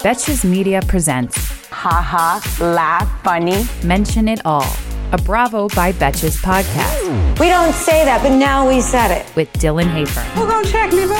Betches Media presents Haha, laugh, funny. Mention It All, a Bravo by Betches podcast We don't say that, but now we said it. with Dylan Hafer. We'll go check, Nebo.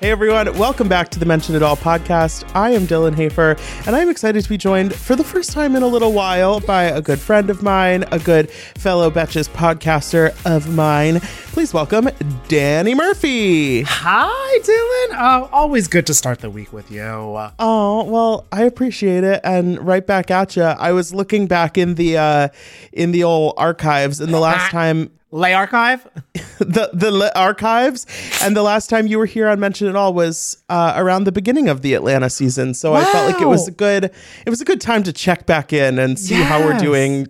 Hey everyone, welcome back to the Mention It All podcast. I am Dylan Hafer, and I'm excited to be joined for the first time in a little while by a good friend of mine, a good fellow Betches podcaster of mine. Please welcome Danny Murphy. Hi, Dylan. Uh, always good to start the week with you. Oh well, I appreciate it, and right back at you. I was looking back in the uh, in the old archives, and the last time Lay Archive? the the archives, and the last time you were here on Mention It All was uh, around the beginning of the Atlanta season. So I felt like it was a good it was a good time to check back in and see how we're doing.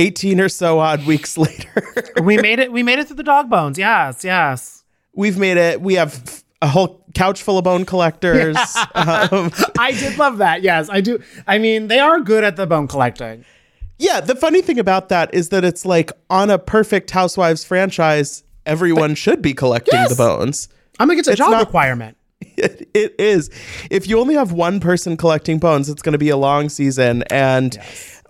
18 or so odd weeks later. we made it. We made it through the dog bones. Yes, yes. We've made it. We have a whole couch full of bone collectors. Um, I did love that. Yes, I do. I mean, they are good at the bone collecting. Yeah, the funny thing about that is that it's like on a perfect Housewives franchise, everyone should be collecting Yes. the bones. I'm like, it's a job not- requirement. It, it is. If you only have one person collecting bones, it's going to be a long season. And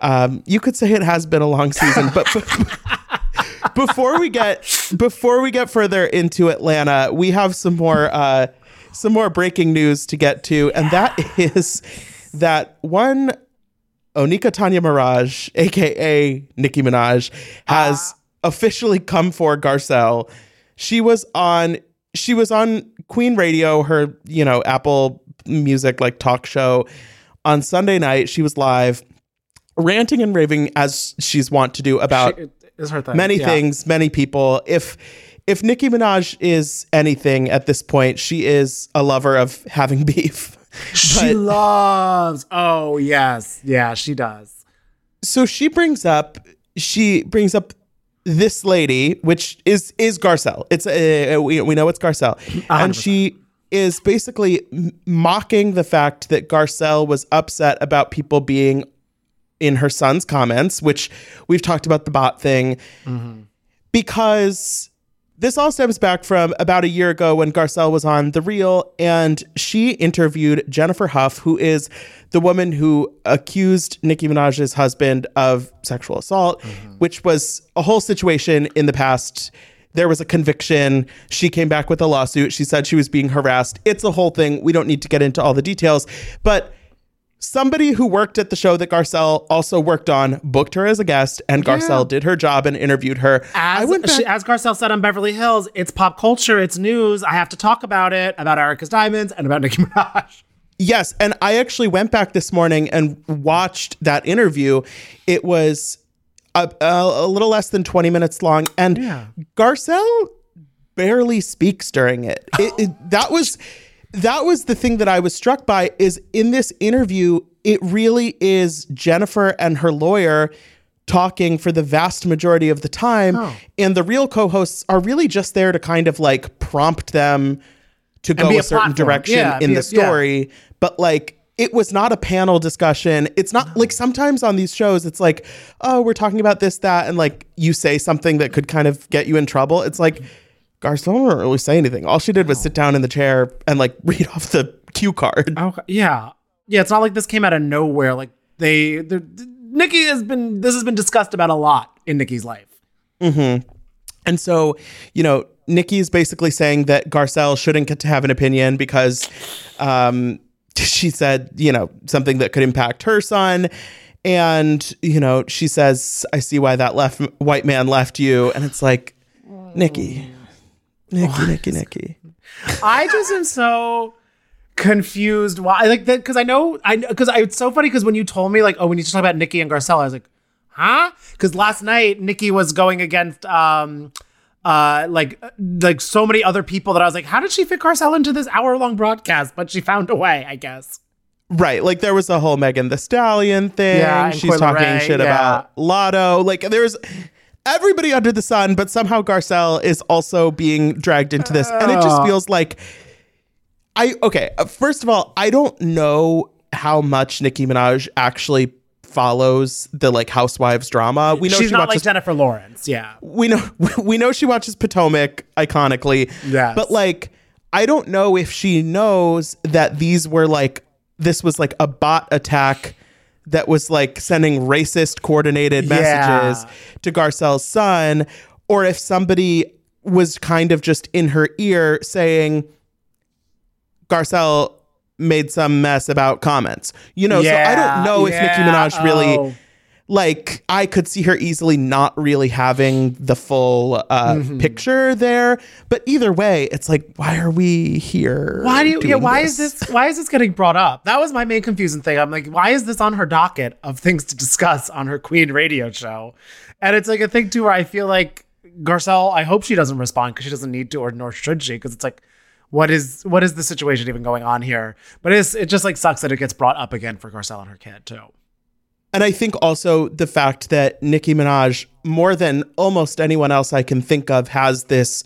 um, you could say it has been a long season, but before we get before we get further into Atlanta, we have some more uh, some more breaking news to get to, and that is that one Onika Tanya Maraj, aka Nicki Minaj, has ah. officially come for Garcelle. She was on she was on Queen Radio, her, you know, Apple Music like talk show on Sunday night. She was live ranting and raving as she's wont to do about her thing. many Yeah. things, many people. If if Nicki Minaj is anything at this point, she is a lover of having beef. She loves. Oh yes, yeah, she does. so she brings up she brings up this lady which is is garcelle. It's uh, we, we know it's garcelle. And she is basically mocking the fact that garcelle was upset about people being in her son's comments which we've talked about the bot thing. Because this all stems back from about a year ago when Garcelle was on The Real and she interviewed Jennifer Hough, who is the woman who accused Nicki Minaj's husband of sexual assault, mm-hmm. which was a whole situation in the past. There was a conviction. She came back with a lawsuit. She said she was being harassed. It's a whole thing. We don't need to get into all the details. But somebody who worked at the show that Garcelle also worked on booked her as a guest, and Garcelle did her job and interviewed her. As, I went back- she, as Garcelle said on Beverly Hills, it's pop culture, it's news. I have to talk about it, about Erika's Diamonds and about Nicki Minaj. Yes, and I actually went back this morning and watched that interview. It was a, a, a little less than 20 minutes long, and Yeah. Garcelle barely speaks during it. It, it- That was that was the thing that I was struck by is in this interview, it really is Jennifer and her lawyer talking for the vast majority of the time, and the real co-hosts are really just there to kind of like prompt them to go a, a certain direction Yeah, in the a- yeah. story. But like it was not a panel discussion. It's not like sometimes on these shows it's like oh we're talking about this that and like you say something that could kind of get you in trouble. It's like Garcelle didn't really say anything all she did was sit down in the chair and like read off the cue card Okay. Yeah. Yeah. It's not like this came out of nowhere. Like they, Nicki has been, this has been discussed about a lot in Nicki's life. And so, you know, Nicki is basically saying that Garcelle shouldn't get to have an opinion because um, she said, you know, something that could impact her son. And, you know, she says, I see why that left white man left you. And it's like, Nicki, Nicki, Nicki, Nicki. I just am so confused why like that because I know I because I it's so funny because when you told me like oh we need to talk about Nicki and Garcelle I was like huh because last night Nicki was going against um uh like like so many other people that I was like how did she fit Garcelle into this hour long broadcast but she found a way I guess Right. Like there was the whole Megan Thee Stallion thing. Yeah, and She's Coi talking Leray, shit yeah. about Latto. Like there's everybody under the sun, but somehow Garcelle is also being dragged into this. And it just feels like I okay, uh, first of all, I don't know how much Nicki Minaj actually follows the like housewives drama. We know She's she not like Jennifer Lawrence. Yeah. we know we know she watches Potomac iconically. Yes. But like I don't know if she knows that these were like this was like a bot attack that was like sending racist coordinated Yeah. messages to Garcelle's son or if somebody was kind of just in her ear saying Garcelle made some mess about comments. You know, so I don't know if Nicki Minaj really oh. Like I could see her easily not really having the full uh, Mm-hmm. picture there. But either way, it's like, why are we here? Why do you? Yeah. Why is this? Why is this getting brought up? That was my main confusing thing. I'm like, why is this on her docket of things to discuss on her Queen radio show? And it's like a thing too where I feel like Garcelle. I hope she doesn't respond because she doesn't need to, or nor should she, because it's like. What is what is the situation even going on here? But it's it just like sucks that it gets brought up again for Garcelle and her kid too. And I think also the fact that Nicki Minaj, more than almost anyone else I can think of, has this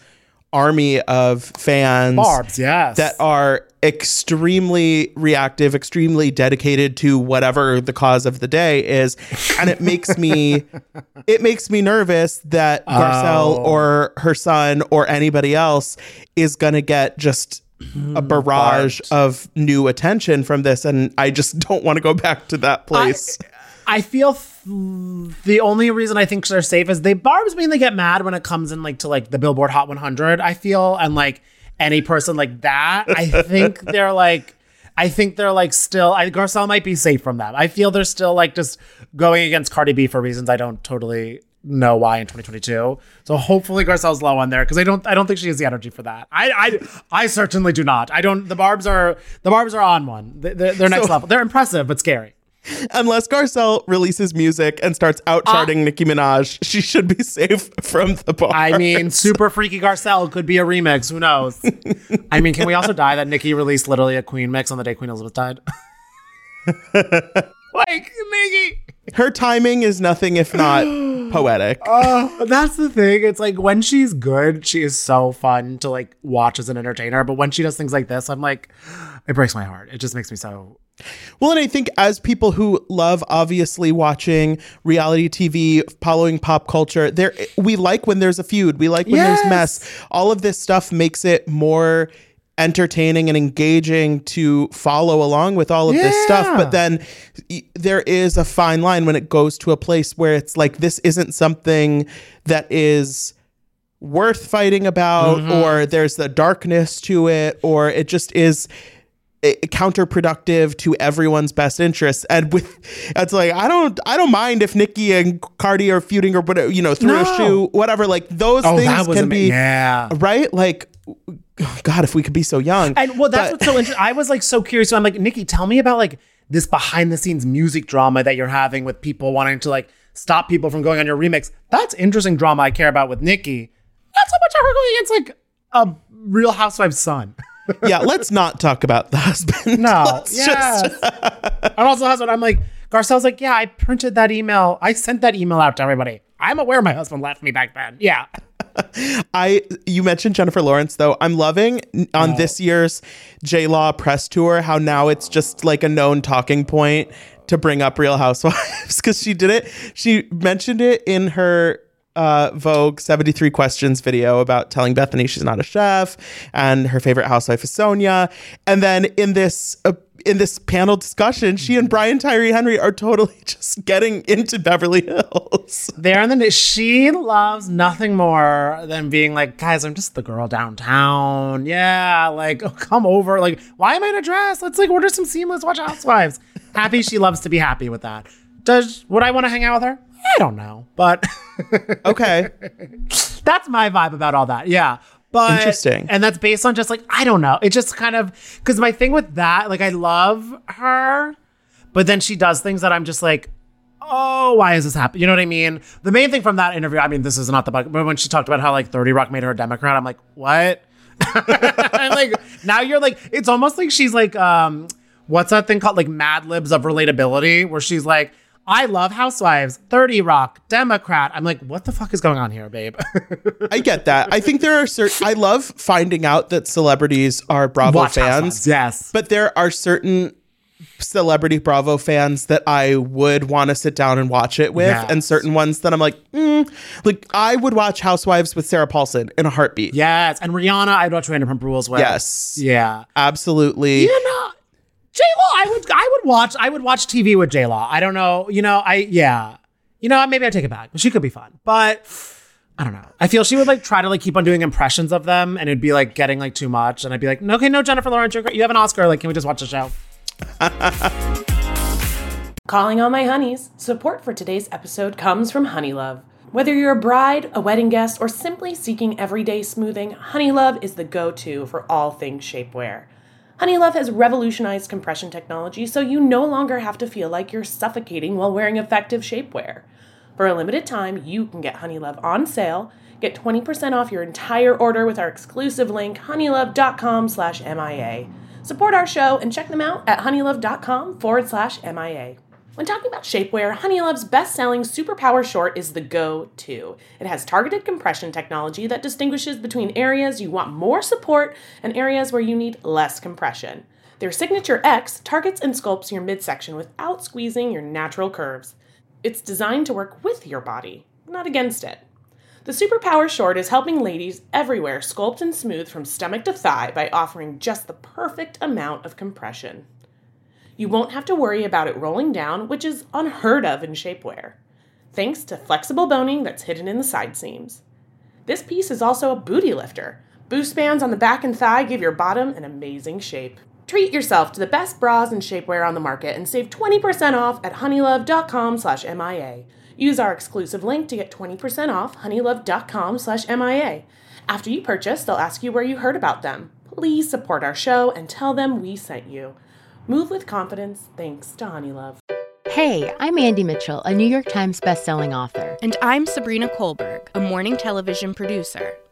army of fans Barbs, yes. that are extremely reactive, extremely dedicated to whatever the cause of the day is, and it makes me it makes me nervous that Garcelle Oh. or her son or anybody else is going to get just a mm, barrage of new attention from this and I just don't want to go back to that place. I feel th- the only reason I think they're safe is they barbs mainly get mad when it comes in like to like the Billboard Hot 100. I feel and like any person like that, I think they're like. I think they're like still. I, Garcelle might be safe from that. I feel they're still like just going against Cardi B for reasons I don't totally know why in 2022. So hopefully Garcelle's low on there because I don't. I don't think she has the energy for that. I. I. I certainly do not. I don't. The Barbs are. The Barbs are on one. They- They're, they're next So- level. They're impressive but scary. Unless Garcelle releases music and starts out charting ah. Nicki Minaj, she should be safe from the bar. I mean, Super Freaky Garcelle could be a remix. Who knows? I mean, can we also die that Nicki released literally a Queen mix on the day Queen Elizabeth died? like, Nicki. her timing is nothing if not poetic. Oh, that's the thing. It's like when she's good, she is so fun to like watch as an entertainer. But when she does things like this, I'm like, it breaks my heart. It just makes me so. Well, and I think as people who love obviously watching reality TV, following pop culture, there we like when there's a feud. We like when there's mess. All of this stuff makes it more entertaining and engaging to follow along with all of this stuff. But then y- there is a fine line when it goes to a place where it's like this isn't something that is worth fighting about mm-hmm. or there's the darkness to it or it just is Uh, counterproductive to everyone's best interests and with it's like i don't i don't mind if nicki and cardi are feuding or whatever you know through No. a shoe whatever like those Oh, things can ama- be yeah. right like god if we could be so young And well, that's But- what's so interesting. I was like so curious. So I'm like, Nicki, tell me about like this behind the scenes music drama that you're having with people wanting to like stop people from going on your remix. That's interesting drama I care about with Nicki. Not so much of her going against like a Real Housewives son. yeah let's not talk about the husband No, yes. just- and also husband, I'm like, Garcelle's like, yeah, I printed that email. I sent that email out to everybody. I'm aware my husband left me back then. Yeah. I you mentioned Jennifer Lawrence though. I'm loving on this year's J Law press tour how now it's just like a known talking point to bring up Real Housewives because she did it. She mentioned it in her uh, Vogue 73 questions video about telling Bethany she's not a chef and her favorite housewife is Sonia. And then in this uh, in this panel discussion, she and Brian Tyree Henry are totally just getting into Beverly Hills. There in the she loves nothing more than being like, guys, I'm just the girl downtown. Yeah, like oh, come over. Like, why am I in a dress? Let's like order some seamless, watch Housewives. happy she loves to be happy with that. Does would I want to hang out with her? I don't know, but Okay. that's my vibe about all that. Yeah. But Interesting. And that's based on just like, I don't know. It just kind of because my thing with that, like I love her, but then she does things that I'm just like, oh, why is this happening? You know what I mean? The main thing from that interview, I mean, this is not the bug, but when she talked about how like 30 Rock made her a Democrat, I'm like, what? I'm like, now you're like, it's almost like she's like, um, what's that thing called? Like Mad Libs of relatability, where she's like, I love Housewives, 30 Rock, Democrat. I'm like, what the fuck is going on here, babe? I get that. I think there are certain. I love finding out that celebrities are Bravo Watch fans. Housewives, yes. but there are certain celebrity Bravo fans that I would want to sit down and watch it with, Yes. and certain ones that I'm like, mm, like I would watch Housewives with Sarah Paulson in a heartbeat. yes. And Rihanna, I'd watch Vanderpump Rules with. Yes. Yeah. absolutely. You know, J Law, I would I would watch I would watch TV with J Law. I don't know. You know, I yeah. You know, maybe I take it back. She could be fun. But I don't know. I feel she would like try to like keep on doing impressions of them and it'd be like getting like too much. And I'd be like, no, okay, no, Jennifer Lawrence, you're great. You have an Oscar. Like, can we just watch the show? Calling all my honeys, support for today's episode comes from Honeylove. Whether you're a bride, a wedding guest, or simply seeking everyday smoothing, Honeylove is the go to for all things shapewear. Honeylove has revolutionized compression technology so you no longer have to feel like you're suffocating while wearing effective shapewear. For a limited time, you can get Honeylove on sale. Get 20% off your entire order with our exclusive link, honeylove.com slash MIA. Support our show and check them out at honeylove.com forward slash MIA. When talking about shapewear, Honeylove's best-selling Superpower Short is the go-to. It has targeted compression technology that distinguishes between areas you want more support and areas where you need less compression. Their Signature X targets and sculpts your midsection without squeezing your natural curves. It's designed to work with your body, not against it. The Superpower Short is helping ladies everywhere sculpt and smooth from stomach to thigh by offering just the perfect amount of compression. You won't have to worry about it rolling down, which is unheard of in shapewear, thanks to flexible boning that's hidden in the side seams. This piece is also a booty lifter. Boost bands on the back and thigh give your bottom an amazing shape. Treat yourself to the best bras and shapewear on the market and save 20% off at honeylove.com slash MIA. Use our exclusive link to get 20% off honeylove.com slash MIA. After you purchase, they'll ask you where you heard about them. Please support our show and tell them we sent you. Move with confidence thanks to Honeylove. Hey, I'm Andy Mitchell, a New York Times bestselling author. And I'm Sabrina Kohlberg, a morning television producer.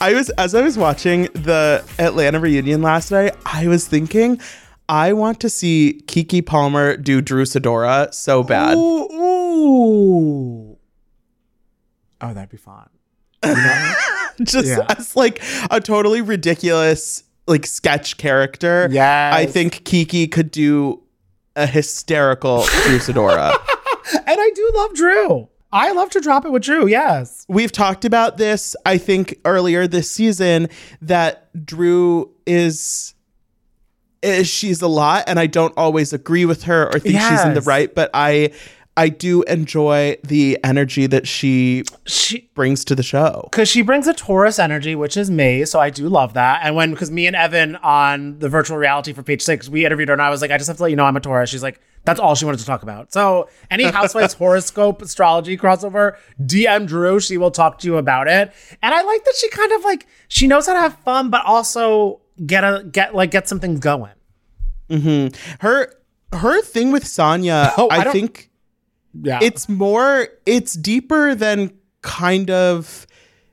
I was as I was watching the Atlanta reunion last night, I was thinking I want to see Keke Palmer do Drew Sidora so bad. Ooh, ooh. Oh, that'd be fun. Just Yeah. as like a totally ridiculous like sketch character. Yeah. I think Kiki could do a hysterical Drew Sidora. And I do love Drew. I love to drop it with Drew, yes. We've talked about this, I think, earlier this season that Drew is, is she's a lot, and I don't always agree with her or think she's in the right, but I I do enjoy the energy that she She brings to the show. because she brings a Taurus energy, which is me. So I do love that. And when because me and Evan on the virtual reality for page six, we interviewed her and I was like, I just have to let you know I'm a Taurus. She's like, that's all she wanted to talk about. So any housewives horoscope astrology crossover, DM Drew. She will talk to you about it. And I like that she kind of like she knows how to have fun, but also get a get like get some things going. Mm-hmm. Her her thing with Sanya, Oh, I I, think Yeah, it's more it's deeper than kind of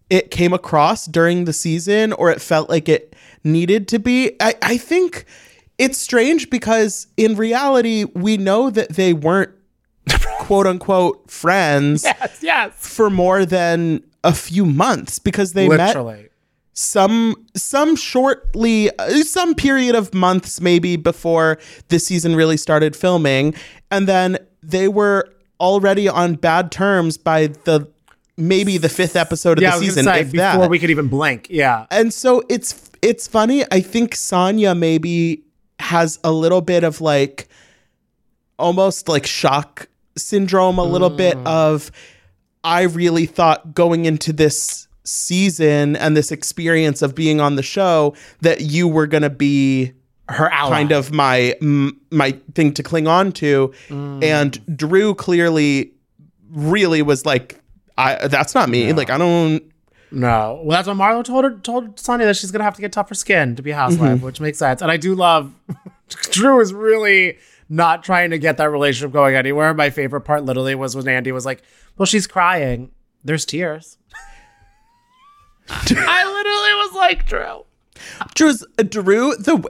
it came across during the season or it felt like it needed to be. I, I think it's strange because in reality we know that they weren't quote unquote friends yes, yes, for more than a few months because they met some some shortly uh, some period of months maybe before the season really started filming. And then they were already on bad terms by the maybe the fifth episode of Yeah, the season say if before that. we could even blink. Yeah, and so it's it's funny i think Sanya maybe has a little bit of like almost like shock syndrome a little bit mm. of i really thought going into this season and this experience of being on the show that you were going to be her ally. kind of my my thing to cling on to Mm. and drew clearly really was like i that's not me like i don't No, well, that's what Marlo told her told Sanya that she's gonna have to get tougher skin to be a housewife, Mm-hmm. which makes sense. And I do love Drew is really not trying to get that relationship going anywhere. My favorite part literally was when Andy was like, "Well, she's crying. There's tears." I literally was like, Drew. Drew's uh, Drew the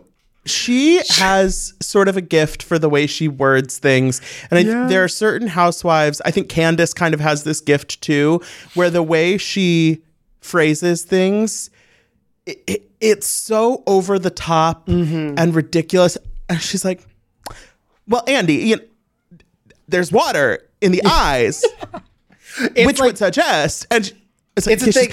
she has sort of a gift for the way she words things. And I, there are certain housewives I think Candiace kind of has this gift too where the way she phrases things it, it- it's so over the top mm-hmm. and ridiculous. And she's like well Andy you know, there's water in the eyes which would suggest and it's, like, It's a thing.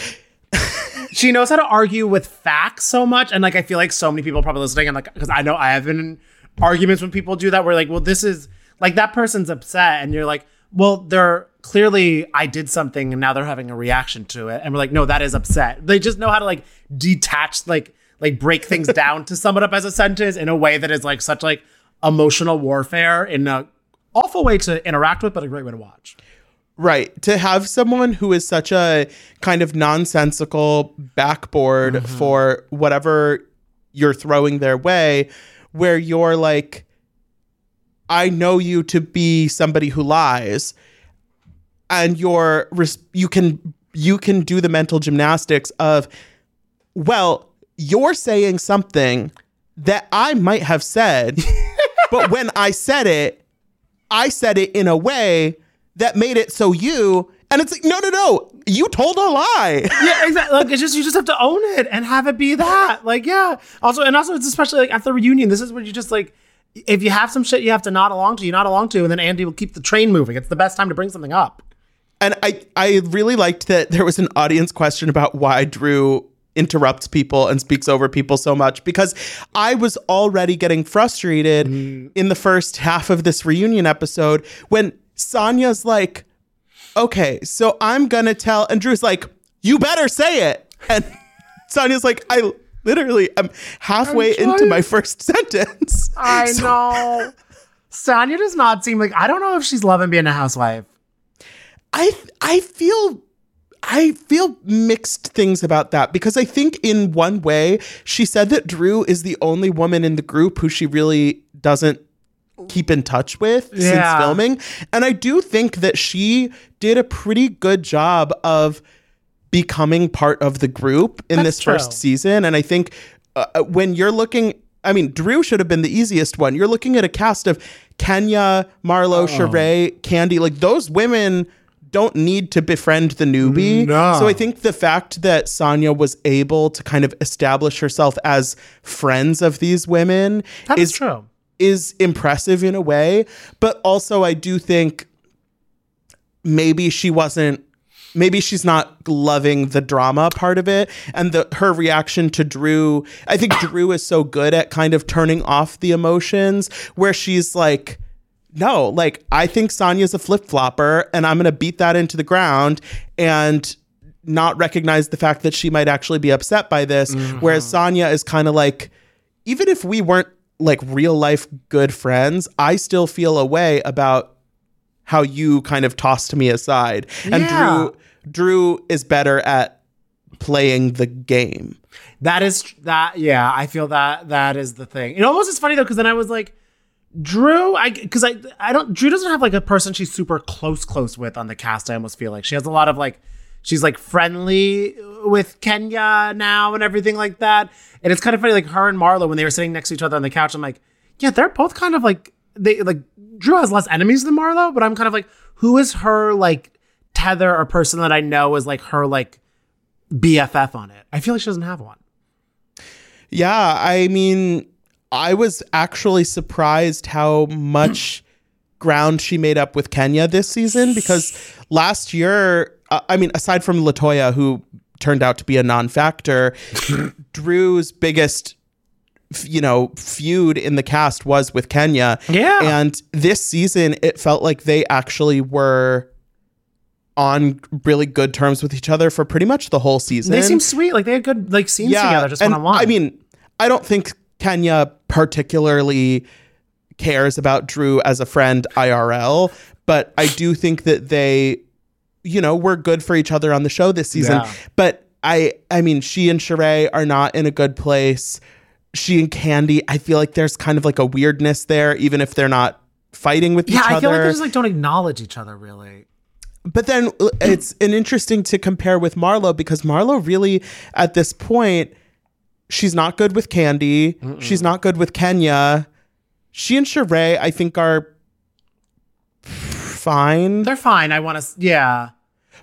She knows how to argue with facts so much and like i feel like so many people probably listening and like because i know i have been in arguments when people do that where like well this is like that person's upset and you're like well they're clearly i did something and now they're having a reaction to it and we're like no that is upset. They just know how to like detach like like break things down to sum it up as a sentence in a way that is like such like emotional warfare in a awful way to interact with but a great way to watch Right. To have someone who is such a kind of nonsensical backboard Mm-hmm. for whatever you're throwing their way, where you're like, I know you to be somebody who lies, and you're res- you can you can do the mental gymnastics of, well, you're saying something that I might have said, but when I said it, I said it in a way that made it so you and it's like no no no you told a lie yeah, exactly. Like it's just you just have to own it and have it be that. Like, yeah. Also, and also, it's especially like at the reunion. This is where you just like, if you have some shit you have to nod along to, you nod along to, and then Andy will keep the train moving. It's the best time to bring something up. and i i really liked that there was an audience question about why drew interrupts people and speaks over people so much because i was already getting frustrated mm. in the first half of this reunion episode when sanya's like okay so i'm gonna tell and drew's like you better say it and sanya's like i literally am halfway into my first sentence I know. Sanya does not seem like I don't know if she's loving being a housewife. I I feel I feel mixed things about that because I think in one way she said that Drew is the only woman in the group who she really doesn't keep in touch with since filming and I do think that she did a pretty good job of becoming part of the group in That's this first season and I think uh, when you're looking I mean Drew should have been the easiest one you're looking at a cast of Kenya, Marlo, Sheree, Candy like those women don't need to befriend the newbie. No. So I think the fact that Sanya was able to kind of establish herself as friends of these women That is is true. Is impressive in a way, but also I do think maybe she wasn't maybe she's not loving the drama part of it and the her reaction to Drew I think Drew is so good at kind of turning off the emotions where she's like no, like I think Sanya's a flip flopper and I'm going to beat that into the ground and not recognize the fact that she might actually be upset by this. Whereas mm-hmm. Sanya is kind of like, even if we weren't like real life good friends, I still feel a way about how you kind of tossed me aside. And Yeah. Drew Drew is better at playing the game. That is that. Yeah, I feel that that is the thing. It almost is funny though because then I was like, Drew, I because I I don't. Drew doesn't have like a person she's super close close with on the cast. I almost feel like she has a lot of like. She's like friendly with Kenya now and everything like that. And it's kind of funny, like her and Marlo when they were sitting next to each other on the couch. I'm like, yeah, they're both kind of like they like. Drew has less enemies than Marlo, but I'm kind of like, who is her like tether or person that I know is like her like BFF on it? I feel like she doesn't have one. Yeah, I mean, I was actually surprised how much ground she made up with Kenya this season because last year, uh, I mean, aside from Latoya, who turned out to be a non-factor, Drew's biggest you know feud in the cast was with Kenya. Yeah. And this season it felt like they actually were on really good terms with each other for pretty much the whole season They seem sweet. Like they had good like scenes together just one on one. I mean, I don't think Kenya particularly cares about Drew as a friend IRL, but I do think that they, you know, we're good for each other on the show this season. Yeah. But I, I mean, she and Sheree are not in a good place. She and Candy, I feel like there's kind of like a weirdness there, even if they're not fighting with Yeah, each other. Yeah, I feel like they just like don't acknowledge each other really. But then it's an interesting to compare with Marlo because Marlo really, at this point, she's not good with Candy. She's not good with Kenya. She and Sheree, I think, are fine. They're fine. I want to. Yeah.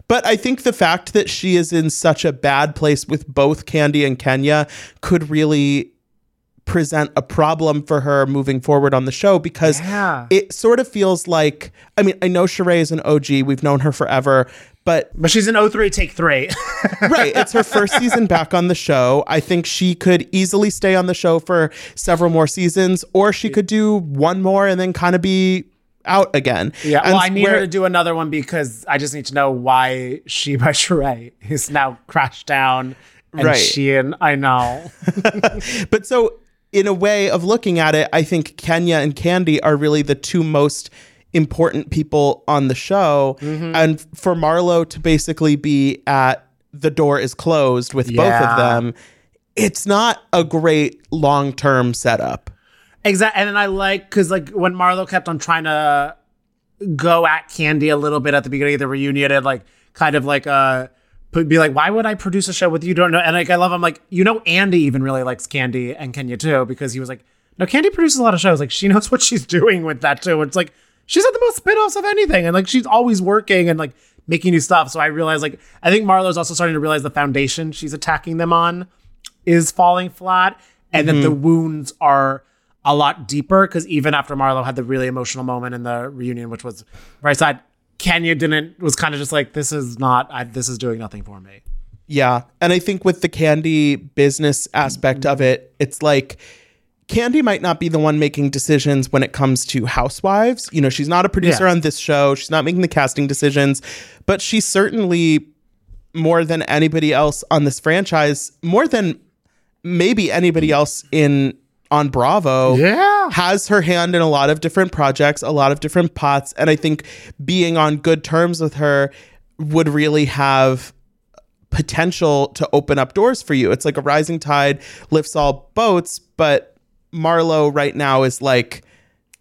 But I think the fact that she is in such a bad place with both Candy and Kenya could really present a problem for her moving forward on the show because Yeah. it sort of feels like I mean, I know Sheree is an OG, we've known her forever, but But she's an 03 take three. right. It's her first season back on the show. I think she could easily stay on the show for several more seasons, or she could do one more and then kind of be out again. yeah. And Well, I need where- her to do another one because I just need to know why she by Sheree is now crashed down. And Right. she and I know. But so, in a way of looking at it, I think Kenya and Candy are really the two most important people on the show. Mm-hmm. And for Marlo to basically be at the door is closed with both of them, it's not a great long term setup. Exactly. And then I like because like when Marlo kept on trying to go at Candy a little bit at the beginning of the reunion and like kind of like uh be like, why would I produce a show with you? Don't know. And like I love him like you know Andy even really likes Candy and Kenya too because he was like, no, Candy produces a lot of shows. Like she knows what she's doing with that too. It's like she's at the most spin-offs of anything and like she's always working and like making new stuff. So I realized like I think Marlo's also starting to realize the foundation she's attacking them on is falling flat and that the wounds are a lot deeper because even after Marlo had the really emotional moment in the reunion, which was right sad, Kenya didn't was kind of just like this is not I, this is doing nothing for me. Yeah. And I think with the Candy business aspect of it, it's like Candy might not be the one making decisions when it comes to housewives. You know, she's not a producer Yeah. on this show, she's not making the casting decisions, but she's certainly more than anybody else on this franchise, more than maybe anybody else in on Bravo Yeah. has her hand in a lot of different projects, a lot of different pots, and I think being on good terms with her would really have potential to open up doors for you. It's like a rising tide lifts all boats, but Marlo right now is like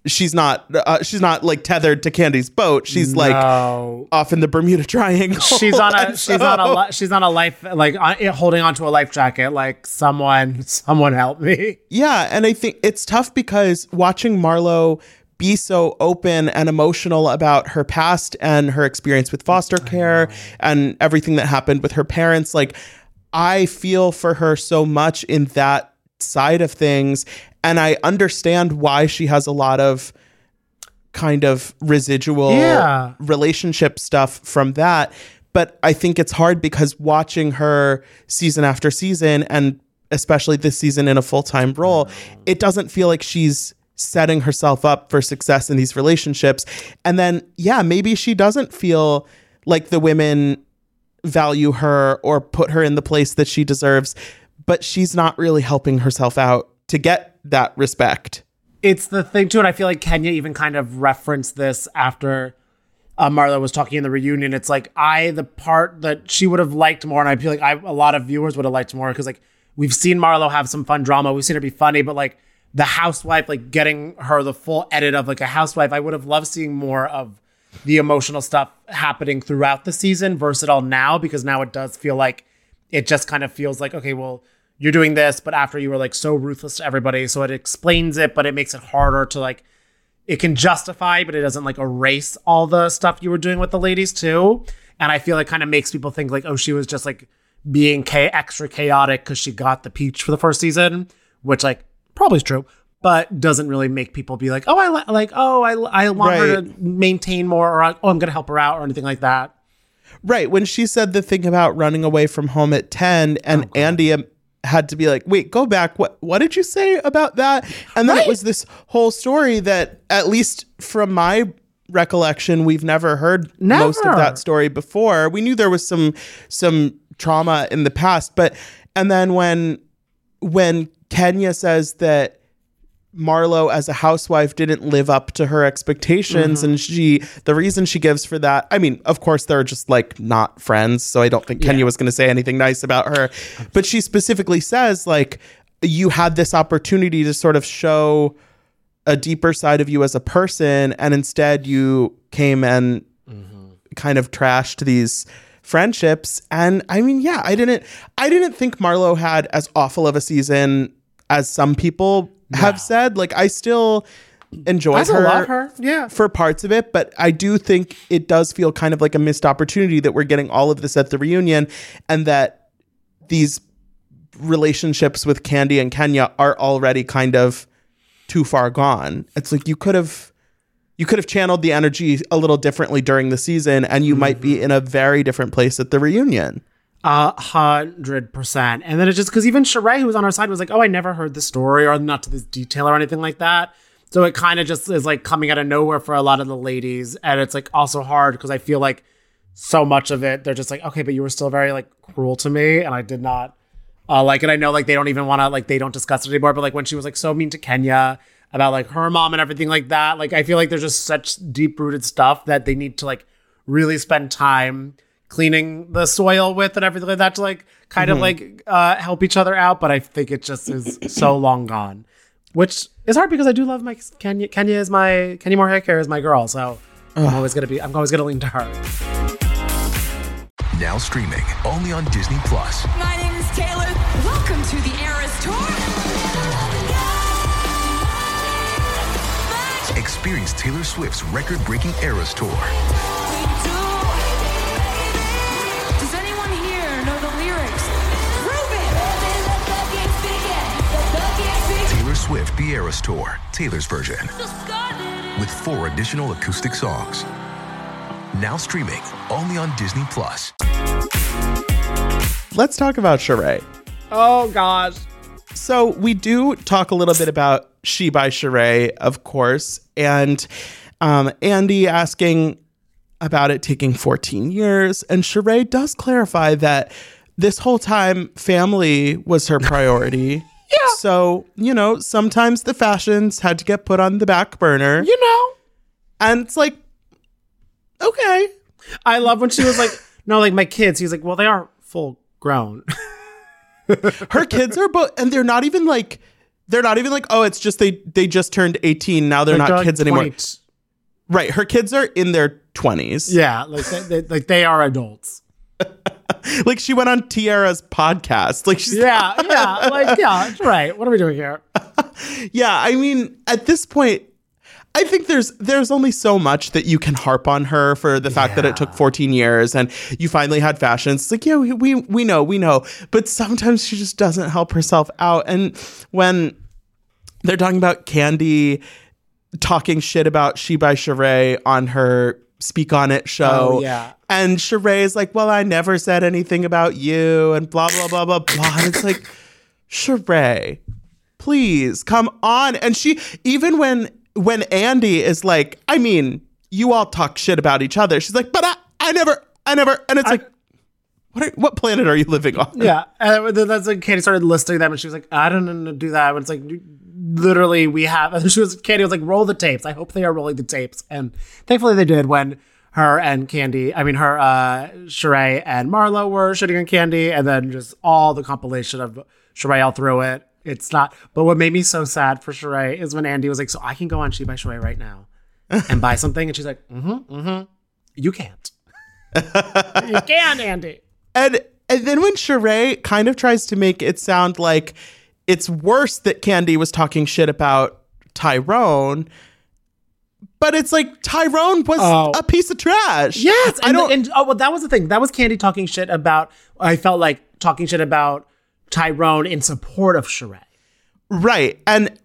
she's not uh, she's not like tethered to Candy's boat. She's like No. off in the Bermuda Triangle. She's on a And she's on a li- she's on a life like on, holding onto a life jacket like someone someone help me. Yeah, and I think it's tough because watching Marlo be so open and emotional about her past and her experience with foster care and everything that happened with her parents, like I feel for her so much in that side of things and I understand why she has a lot of kind of residual Yeah. relationship stuff from that. But I think it's hard because watching her season after season and especially this season in a full time role, it doesn't feel like she's setting herself up for success in these relationships. And then, yeah, maybe she doesn't feel like the women value her or put her in the place that she deserves, but she's not really helping herself out to get that respect. it's the thing too, and I feel like Kenya even kind of referenced this after uh, Marlo was talking in the reunion. It's like I the part that she would have liked more, and I feel like I a lot of viewers would have liked more because like we've seen Marlo have some fun drama, we've seen her be funny, but like the housewife, like getting her the full edit of like a housewife, I would have loved seeing more of the emotional stuff happening throughout the season versus it all now because now it does feel like it just kind of feels like okay well you're doing this but after you were like so ruthless to everybody so it explains it but it makes it harder to like it can justify but it doesn't like erase all the stuff you were doing with the ladies too. And i feel like kind of makes people think like oh she was just like being cha- extra chaotic because she got the peach for the first season which like probably is true but doesn't really make people be like oh i li- like oh i, I want her to maintain more or oh i'm gonna help her out or anything like that. Right. When she said the thing about running away from home at 10 and Oh, Andy um, had to be like, wait, go back. What what did you say about that? And then it was this whole story that, at least from my recollection, we've never heard most of that story before. We knew there was some some trauma in the past, but and then when when Kenya says that Marlo as a housewife didn't live up to her expectations and she the reason she gives for that I mean of course they're just like not friends so I don't think Kenya was going to say anything nice about her. But she specifically says like you had this opportunity to sort of show a deeper side of you as a person and instead you came and kind of trashed these friendships. And i mean yeah i didn't i didn't think marlo had as awful of a season as some people have said like i still enjoy her, her. Yeah. for parts of it but i do think it does feel kind of like a missed opportunity that we're getting all of this at the reunion and that these relationships with candy and kenya are already kind of too far gone it's like you could have you could have channeled the energy a little differently during the season and you might be in a very different place at the reunion A hundred percent. And then it just because even Sheree, who was on our side, was like, "Oh, I never heard the story, or not to this detail, or anything like that." So it kind of just is like coming out of nowhere for a lot of the ladies, and it's like also hard because I feel like so much of it, they're just like, "Okay, but you were still very like cruel to me, and I did not uh, like it." I know like they don't even want to like they don't discuss it anymore, but like when she was like so mean to Kenya about like her mom and everything like that, like I feel like there's just such deep rooted stuff that they need to like really spend time cleaning the soil with and everything like that to like kind of like uh, help each other out. But I think it just is so long gone, which is hard because I do love my Kenya. Kenya is my Kenya Moore Hair is my girl, so I'm always gonna be. I'm always gonna lean to her. Now streaming only on Disney Plus. My name is Taylor. Welcome to the Eras Tour. Experience Taylor Swift's record-breaking Eras tour. Swift The Eras Tour, Taylor's version, with four additional acoustic songs. Now streaming only on Disney Plus. let's talk about Sheree. Oh gosh. So we do talk a little bit about She by Sheree, of course, and um, Andy asking about it taking 14 years, and Sheree does clarify that this whole time family was her priority. yeah. So you know, sometimes the fashions had to get put on the back burner, You know. and it's like, okay, I love when she was like, no, like my kids. He's like, well, they are full grown. her kids are both, and they're not even like. They're not even like, oh, it's just they they just turned 18. Now they're not like, kids anymore. Right. Her kids are in their 20s. Yeah, like they, they, like they are adults. Like she went on Tiara's podcast. Like she's Yeah, yeah, like yeah, right. What are we doing here? yeah, I mean, at this point, I think there's there's only so much that you can harp on her for the fact that it took 14 years and you finally had fashions. It's like, yeah, we, we we know, we know. But sometimes she just doesn't help herself out. And when they're talking about Candy talking shit about She by Sheree on her Speak On It show. Oh, yeah. And Sheree is like, well, I never said anything about you and blah, blah, blah, blah, blah. And it's like, Sheree, please come on. And she, even when, when Andy is like, I mean, you all talk shit about each other. She's like, but I, I never, I never. And it's like, what, are, what planet are you living on? Yeah, and then that's like Katie started listing them, and she was like, "I don't know to do that." But it's like literally, we have. And she was Candy was like, "Roll the tapes." I hope they are rolling the tapes, and thankfully they did. When her and Candy, I mean her, uh Sheree and Marlo were shitting on Candy, and then just all the compilation of Sheree all through it. It's not. But what made me so sad for Sheree is when Andy was like, "So I can go on She by Sheree right now and buy something," and she's like, "Mm-hmm, mm-hmm. You can't. you can, Andy." And and then when Sheree kind of tries to make it sound like it's worse that Candy was talking shit about Tyrone, but it's like Tyrone was Oh. a piece of trash. Yes, I don't. And oh, well, that was the thing. That was Candy talking shit about. I felt like talking shit about Tyrone in support of Sheree. right. And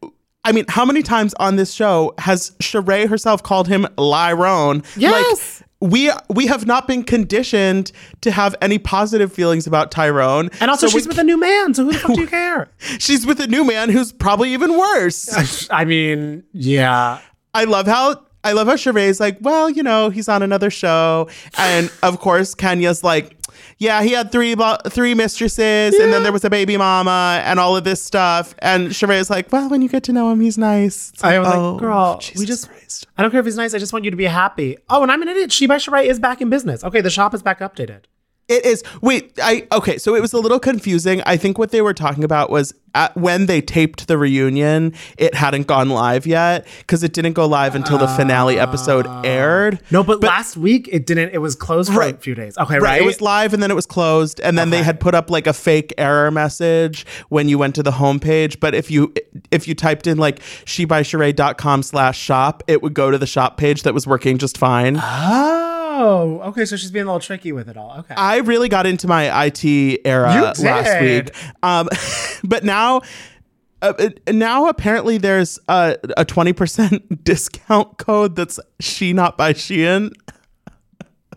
I mean, how many times on this show has Sheree herself called him Lyrone? Yes. Like, we we have not been conditioned to have any positive feelings about Tyrone, And also, So we she's with a new man, so who the fuck do you care? she's with a new man who's probably even worse. I mean, yeah. I love how I love how Sheree's like, well, you know, he's on another show, and of course Kenya's like, yeah, he had three bo- three mistresses, and then there was a baby mama, and all of this stuff. And Sheree is like, well, when you get to know him, he's nice. It's I was oh, like, girl, we just. Christ. I don't care if he's nice. I just want you to be happy. Oh, and I'm an idiot. She by Sheree is back in business. Okay, the shop is back updated. It is. Wait, I okay. So it was a little confusing. I think what they were talking about was at, when they taped the reunion, it hadn't gone live yet because it didn't go live until the finale episode ah. aired. No, but, last week it didn't. It was closed for a few days. Okay, right. It was live and then it was closed. And then they had put up like a fake error message when you went to the homepage. But if you if you typed in like shebysheree.com slash shop, it would go to the shop page that was working just fine. Ah. Oh, okay. So she's being a little tricky with it all. Okay. I really got into my IT era last week. Um, but now, uh, uh, now apparently there's a, a 20% discount code that's she not by Shein.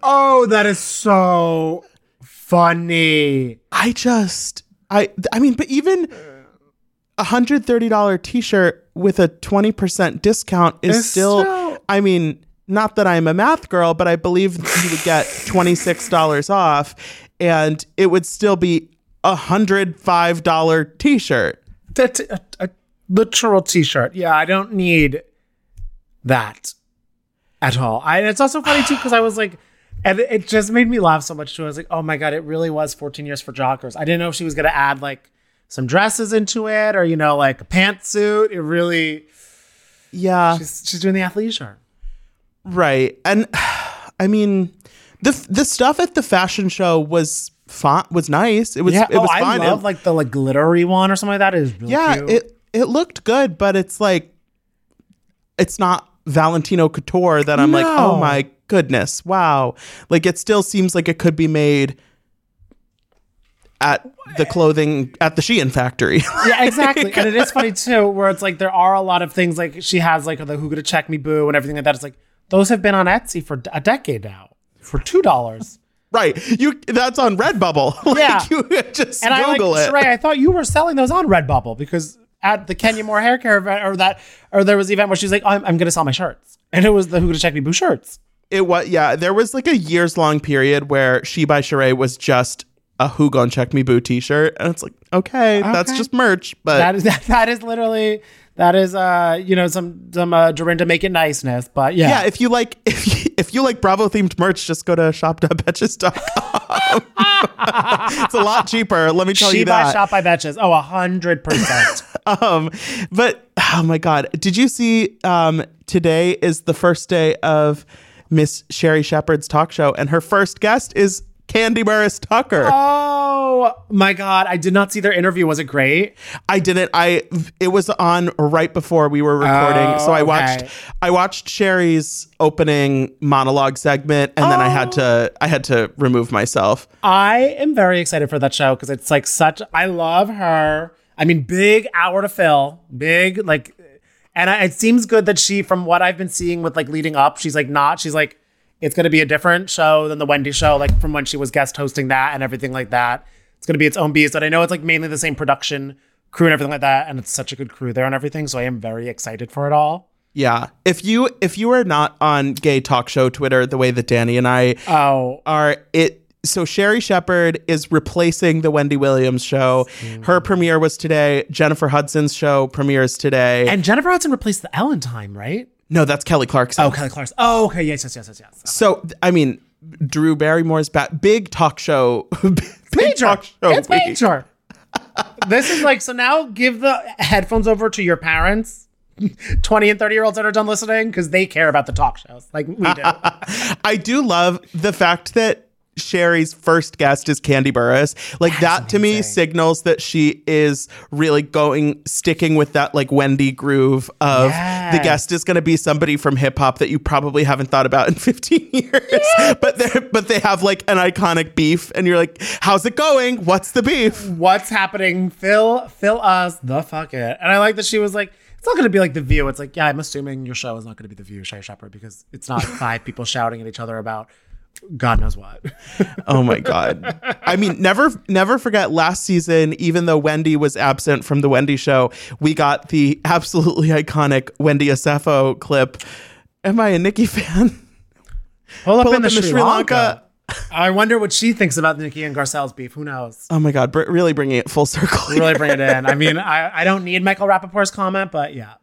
oh, that is so funny. I just, I, I mean, but even a hundred thirty dollar T-shirt with a 20% discount is still, still- I mean, not that I'm a math girl, but I believe you would get $26 off and it would still be a hundred five dollar T-shirt. That's a, a literal T-shirt. Yeah, I don't need that at all. I, and it's also funny too because I was like, and it, just made me laugh so much too. I was like, oh my god, it really was 14 years for jockers. I didn't know if she was gonna add like some dresses into it or you know like a pantsuit. It really, Yeah. she's she's doing the athleisure. Right. And I mean, the the stuff at the fashion show was fun, was nice. It was yeah, it was oh, fine. I love It- like the like glittery one or something like that. It is really yeah, cute. it it looked good, but it's like it's not Valentino Couture that I'm like, "Oh my goodness. Wow." Like it still seems like it could be made at the clothing at the Shein factory. Yeah, exactly. and it is funny too, where it's like there are a lot of things like she has like the Who Gonna Check Me Boo and everything like that. It's like those have been on Etsy for a decade now for two dollars. right. You that's on Redbubble. like Yeah. you just And I like Google it. Sheree, I thought you were selling those on Redbubble because at the Kenya Moore hair care event or that or there was the event where she's like, I'm, I'm gonna sell my shirts. And it was the Who Gonna Check Me Boo shirts. It was yeah. There was like a years long period where She by Sheree was just a Who Gon Check Me Boo T-shirt, and it's like okay, that's just merch, but That is that, that is literally that is uh you know some some uh, Dorinda make it niceness, but yeah. yeah. If you like if you, if you like Bravo themed merch, just go to shop.betches.com. it's a lot cheaper. Let me tell she you that. shop by betches. Oh, a hundred percent. um, but oh my god, did you see? Um, today is the first day of Miss Sherri Shepherd's talk show, and her first guest is Kandi Burruss Tucker. Oh my god, I did not see their interview. Was it great? I didn't. I it was on right before we were recording, Oh, so I oh, watched. okay. I watched Sherri's opening monologue segment, and then I had to. Oh. I had to remove myself. I am very excited for that show because it's like such. I love her. I mean, big hour to fill, big like, and I, it seems good that she, from what I've been seeing with like leading up, she's like not. She's like, it's going to be a different show than the Wendy show, like from when she was guest hosting that and everything like that. It's going to be its own beast, but I know it's like mainly the same production crew and everything like that, and it's such a good crew there and everything. So I am very excited for it all. Yeah. If you if you are not on gay talk show Twitter the way that Danny and I Oh, are, it. So Sherri Shepherd is replacing the Wendy Williams show. Her premiere was today. Jennifer Hudson's show premieres today. and Jennifer Hudson replaced the Ellen time, right? no, that's Kelly Clarkson. Oh, Kelly Clarkson. Oh, okay. Yes, yes, yes, yes, yes. So I mean, Drew Barrymore's back. Big talk show. big major. talk show. it's week. major. this is like so now give the headphones over to your parents, 20 and 30 year olds that are done listening, because they care about the talk shows like we do. I do love the fact that Sherri's first guest is Kandi Burruss. Like that to me signals that she is really going sticking with that like Wendy groove of Yes. the guest is going to be somebody from hip hop that you probably haven't thought about in 15 years. But they but they have like an iconic beef and you're like, "How's it going? What's the beef?" What's happening? Fill fill us the fuck it. And I like that she was like, it's not gonna be like the view. It's like, yeah, I'm assuming your show is not gonna be the view, Shay Shepherd, because it's not five people shouting at each other about God knows what. Oh my god. I mean, never never forget last season even though Wendy was absent from the Wendy show, we got the absolutely iconic Wendy Osefo clip. Am I a Nicki fan? Pull up Pull in up the Sri, Lanka. I wonder what she thinks about Nicki and Garcelle's beef. Who knows? Oh my God, br- really bringing it full circle. Really bring it in. I mean, I, I don't need Michael Rapaport's comment, but yeah.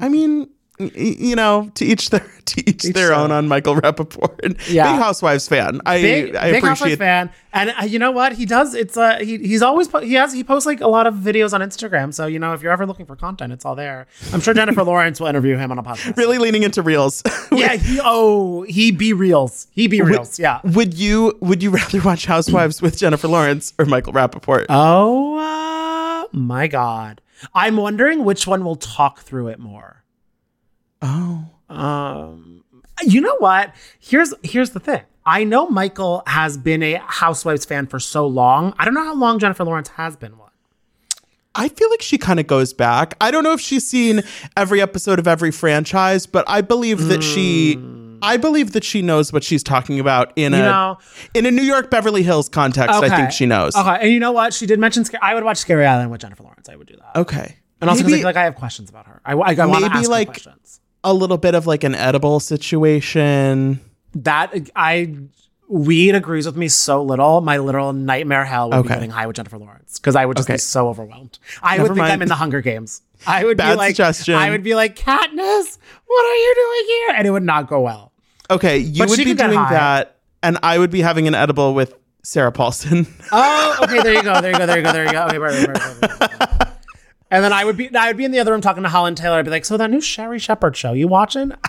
I mean, you know, to each their to each, their their own own. on Michael Rapaport. Yeah. Big Housewives fan. I Big, I big Housewives appreciate fan, and uh, you know what he does? It's uh he, he's always po- he has he posts like a lot of videos on Instagram. So you know if you're ever looking for content, it's all there. I'm sure Jennifer Lawrence will interview him on a podcast. really leaning into reels. Yeah, he oh he be reels. He be reals. Yeah. Would you would you rather watch Housewives with Jennifer Lawrence or Michael Rapaport? Oh uh, my god. I'm wondering which one will talk through it more. Oh. Um, you know what? Here's here's the thing. I know Michael has been a Housewives fan for so long. I don't know how long Jennifer Lawrence has been one. I feel like she kind of goes back. I don't know if she's seen every episode of every franchise, but I believe that she I believe that she knows what she's talking about in You a know- in a New York Beverly Hills context. I think she knows. Okay, and you know what? She did mention. Scar- I would watch Scary Island with Jennifer Lawrence. I would do that. Okay. And also, 'cause I Maybe- feel like I have questions about her. I, I, I want to ask like- questions. A little bit of like an edible situation. That I weed agrees with me so little. My literal nightmare hell would Okay. be getting high with Jennifer Lawrence because I would just Okay. be so overwhelmed. I Never would think mind. I'm in the Hunger Games. I would Bad be like, suggestion. I would be like, Katniss, what are you doing here? And it would not go well. Okay, you But would be doing that, and I would be having an edible with Sarah Paulson. Oh, okay. There you go. There you go. There you go. There you go. Okay, right, right, right. And then I would be, I would be in the other room talking to Holland Taylor. I'd be like, "So that new Sherri Shepherd show, you watching?"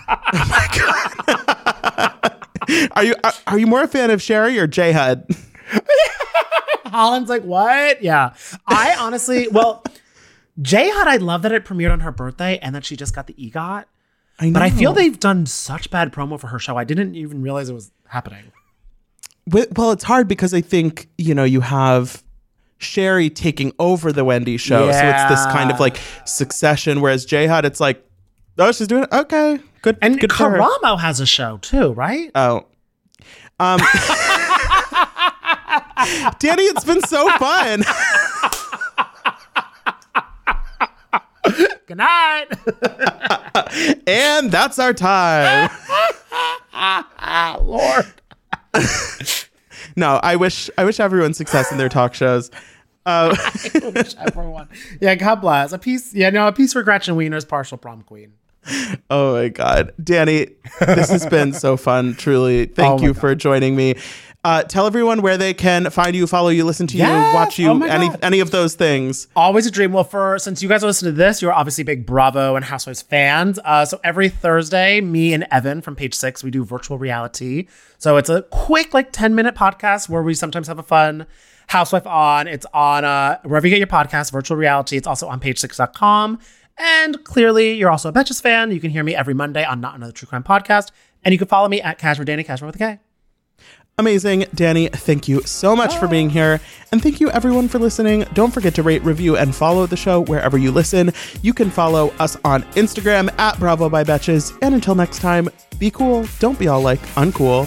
Oh are you are, are you more a fan of Sherri or J Hud? Holland's like, "What?" Yeah. I honestly, well, J Hud, I love that it premiered on her birthday and that she just got the EGOT. I know. But I feel they've done such bad promo for her show. I didn't even realize it was happening. Well, it's hard because I think you know you have Sherri taking over the Wendy show, so it's this kind of like succession. Whereas J Hud, it's like, oh, she's doing it. Okay, good. And good. Karamo has a show too, right? Oh. Um Danny, it's been so fun. Good night. and that's our time. Lord. No, I wish I wish everyone success in their talk shows. Uh, Everyone. Yeah, God bless. A piece, yeah, no, a piece for Gretchen Wieners partial prom queen. Oh my god. Danny, this has been so fun, truly. Thank Oh you for joining me. Uh, tell everyone where they can find you, follow you, listen to you, watch you oh any God. any of those things. Always a dream. Well, for since you guys listen to this, you're obviously big Bravo and Housewives fans. Uh, so every Thursday, me and Evan from Page Six, we do virtual reality. So it's a quick, like ten minute podcast where we sometimes have a fun housewife on. It's on uh, wherever you get your podcast, virtual reality. It's also on page6.com. And clearly, you're also a Betches fan. You can hear me every Monday on Not Another True Crime Podcast. And you can follow me at Cashmere Danny, Cashmere with a K. Amazing. Danny, thank you so much for being here. And thank you everyone for listening. Don't forget to rate, review, and follow the show wherever you listen. You can follow us on Instagram at Bravo by Betches. And until next time, be cool. Don't be all like uncool.